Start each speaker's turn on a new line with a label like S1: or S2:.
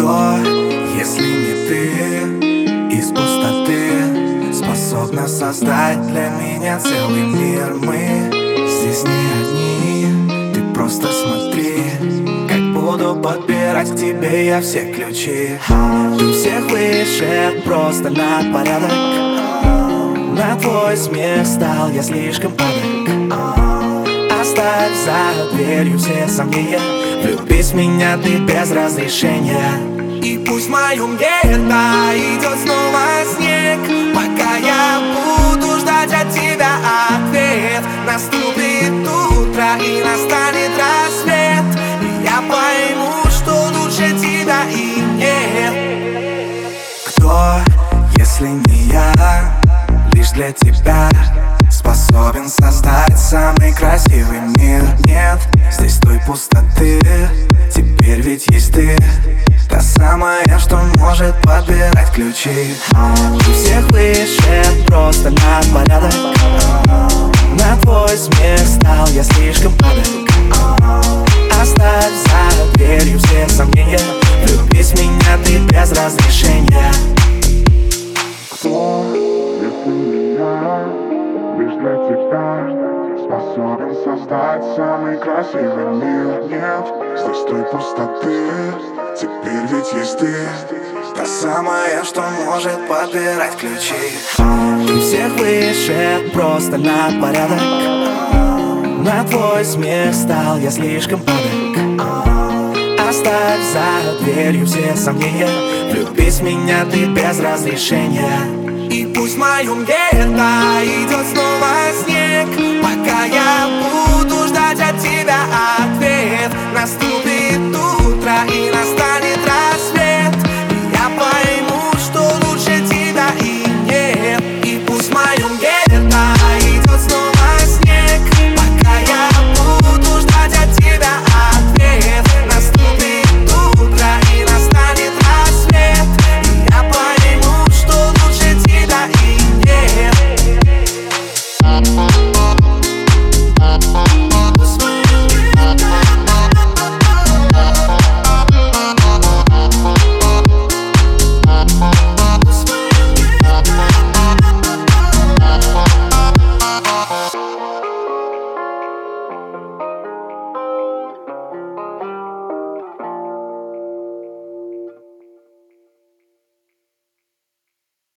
S1: Что, если не ты? Из пустоты Способна создать для меня целый мир. Мы здесь не одни, ты просто смотри Как буду подбирать к тебе я все ключи. Ты всех выше просто на порядок. На твой смех стал я слишком падок. Оставь за дверью все сомнения. Влюбись меня ты без разрешения. И пусть в моем гетто идет снова снег. Пока я буду ждать от тебя ответ. Наступит утро и настанет рассвет. И я пойму, что лучше тебя и нет. Кто, если не я, лишь для тебя Способен создать самый красивый мир. Нет, пустоты. Теперь ведь есть ты. Та самая, что может подбирать ключи. У всех выше, просто на порядок На твой смех стал я слишком падок. Оставь за дверью все сомнения. Влюбись в меня ты без разрешения.
S2: Кто, если не я лишь для тебя Способен создать самый красивый мир. Нет, здесь той пустоты. Теперь ведь есть ты.
S1: Та самая, что может подбирать ключи. Ты всех выше, просто на порядок. На твой смех стал я слишком падок. Оставь за дверью все сомнения. Влюбись в меня ты без разрешения. И пусть в моем гетто идет снова снег. Пока